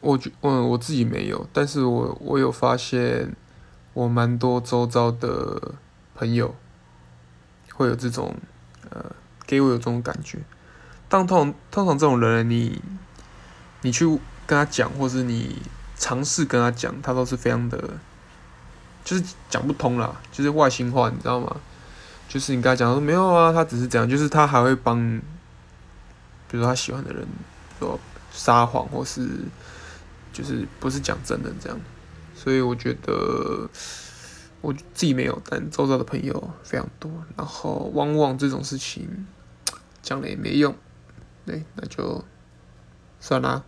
我觉嗯我自己没有，但是我我有发现，我蛮多周遭的朋友会有这种呃，给我有这种感觉。但通常通常这种人，你你去跟他讲，或是你尝试跟他讲，他都是非常的，就是讲不通啦，就是外星话，你知道吗？就是你跟他讲说没有啊，他只是这样，就是他还会帮，比如说他喜欢的人说撒谎，或是。就是不是讲真的这样，所以我觉得我自己没有，但周遭的朋友非常多，然后往往这种事情讲了也没用，对，那就算啦。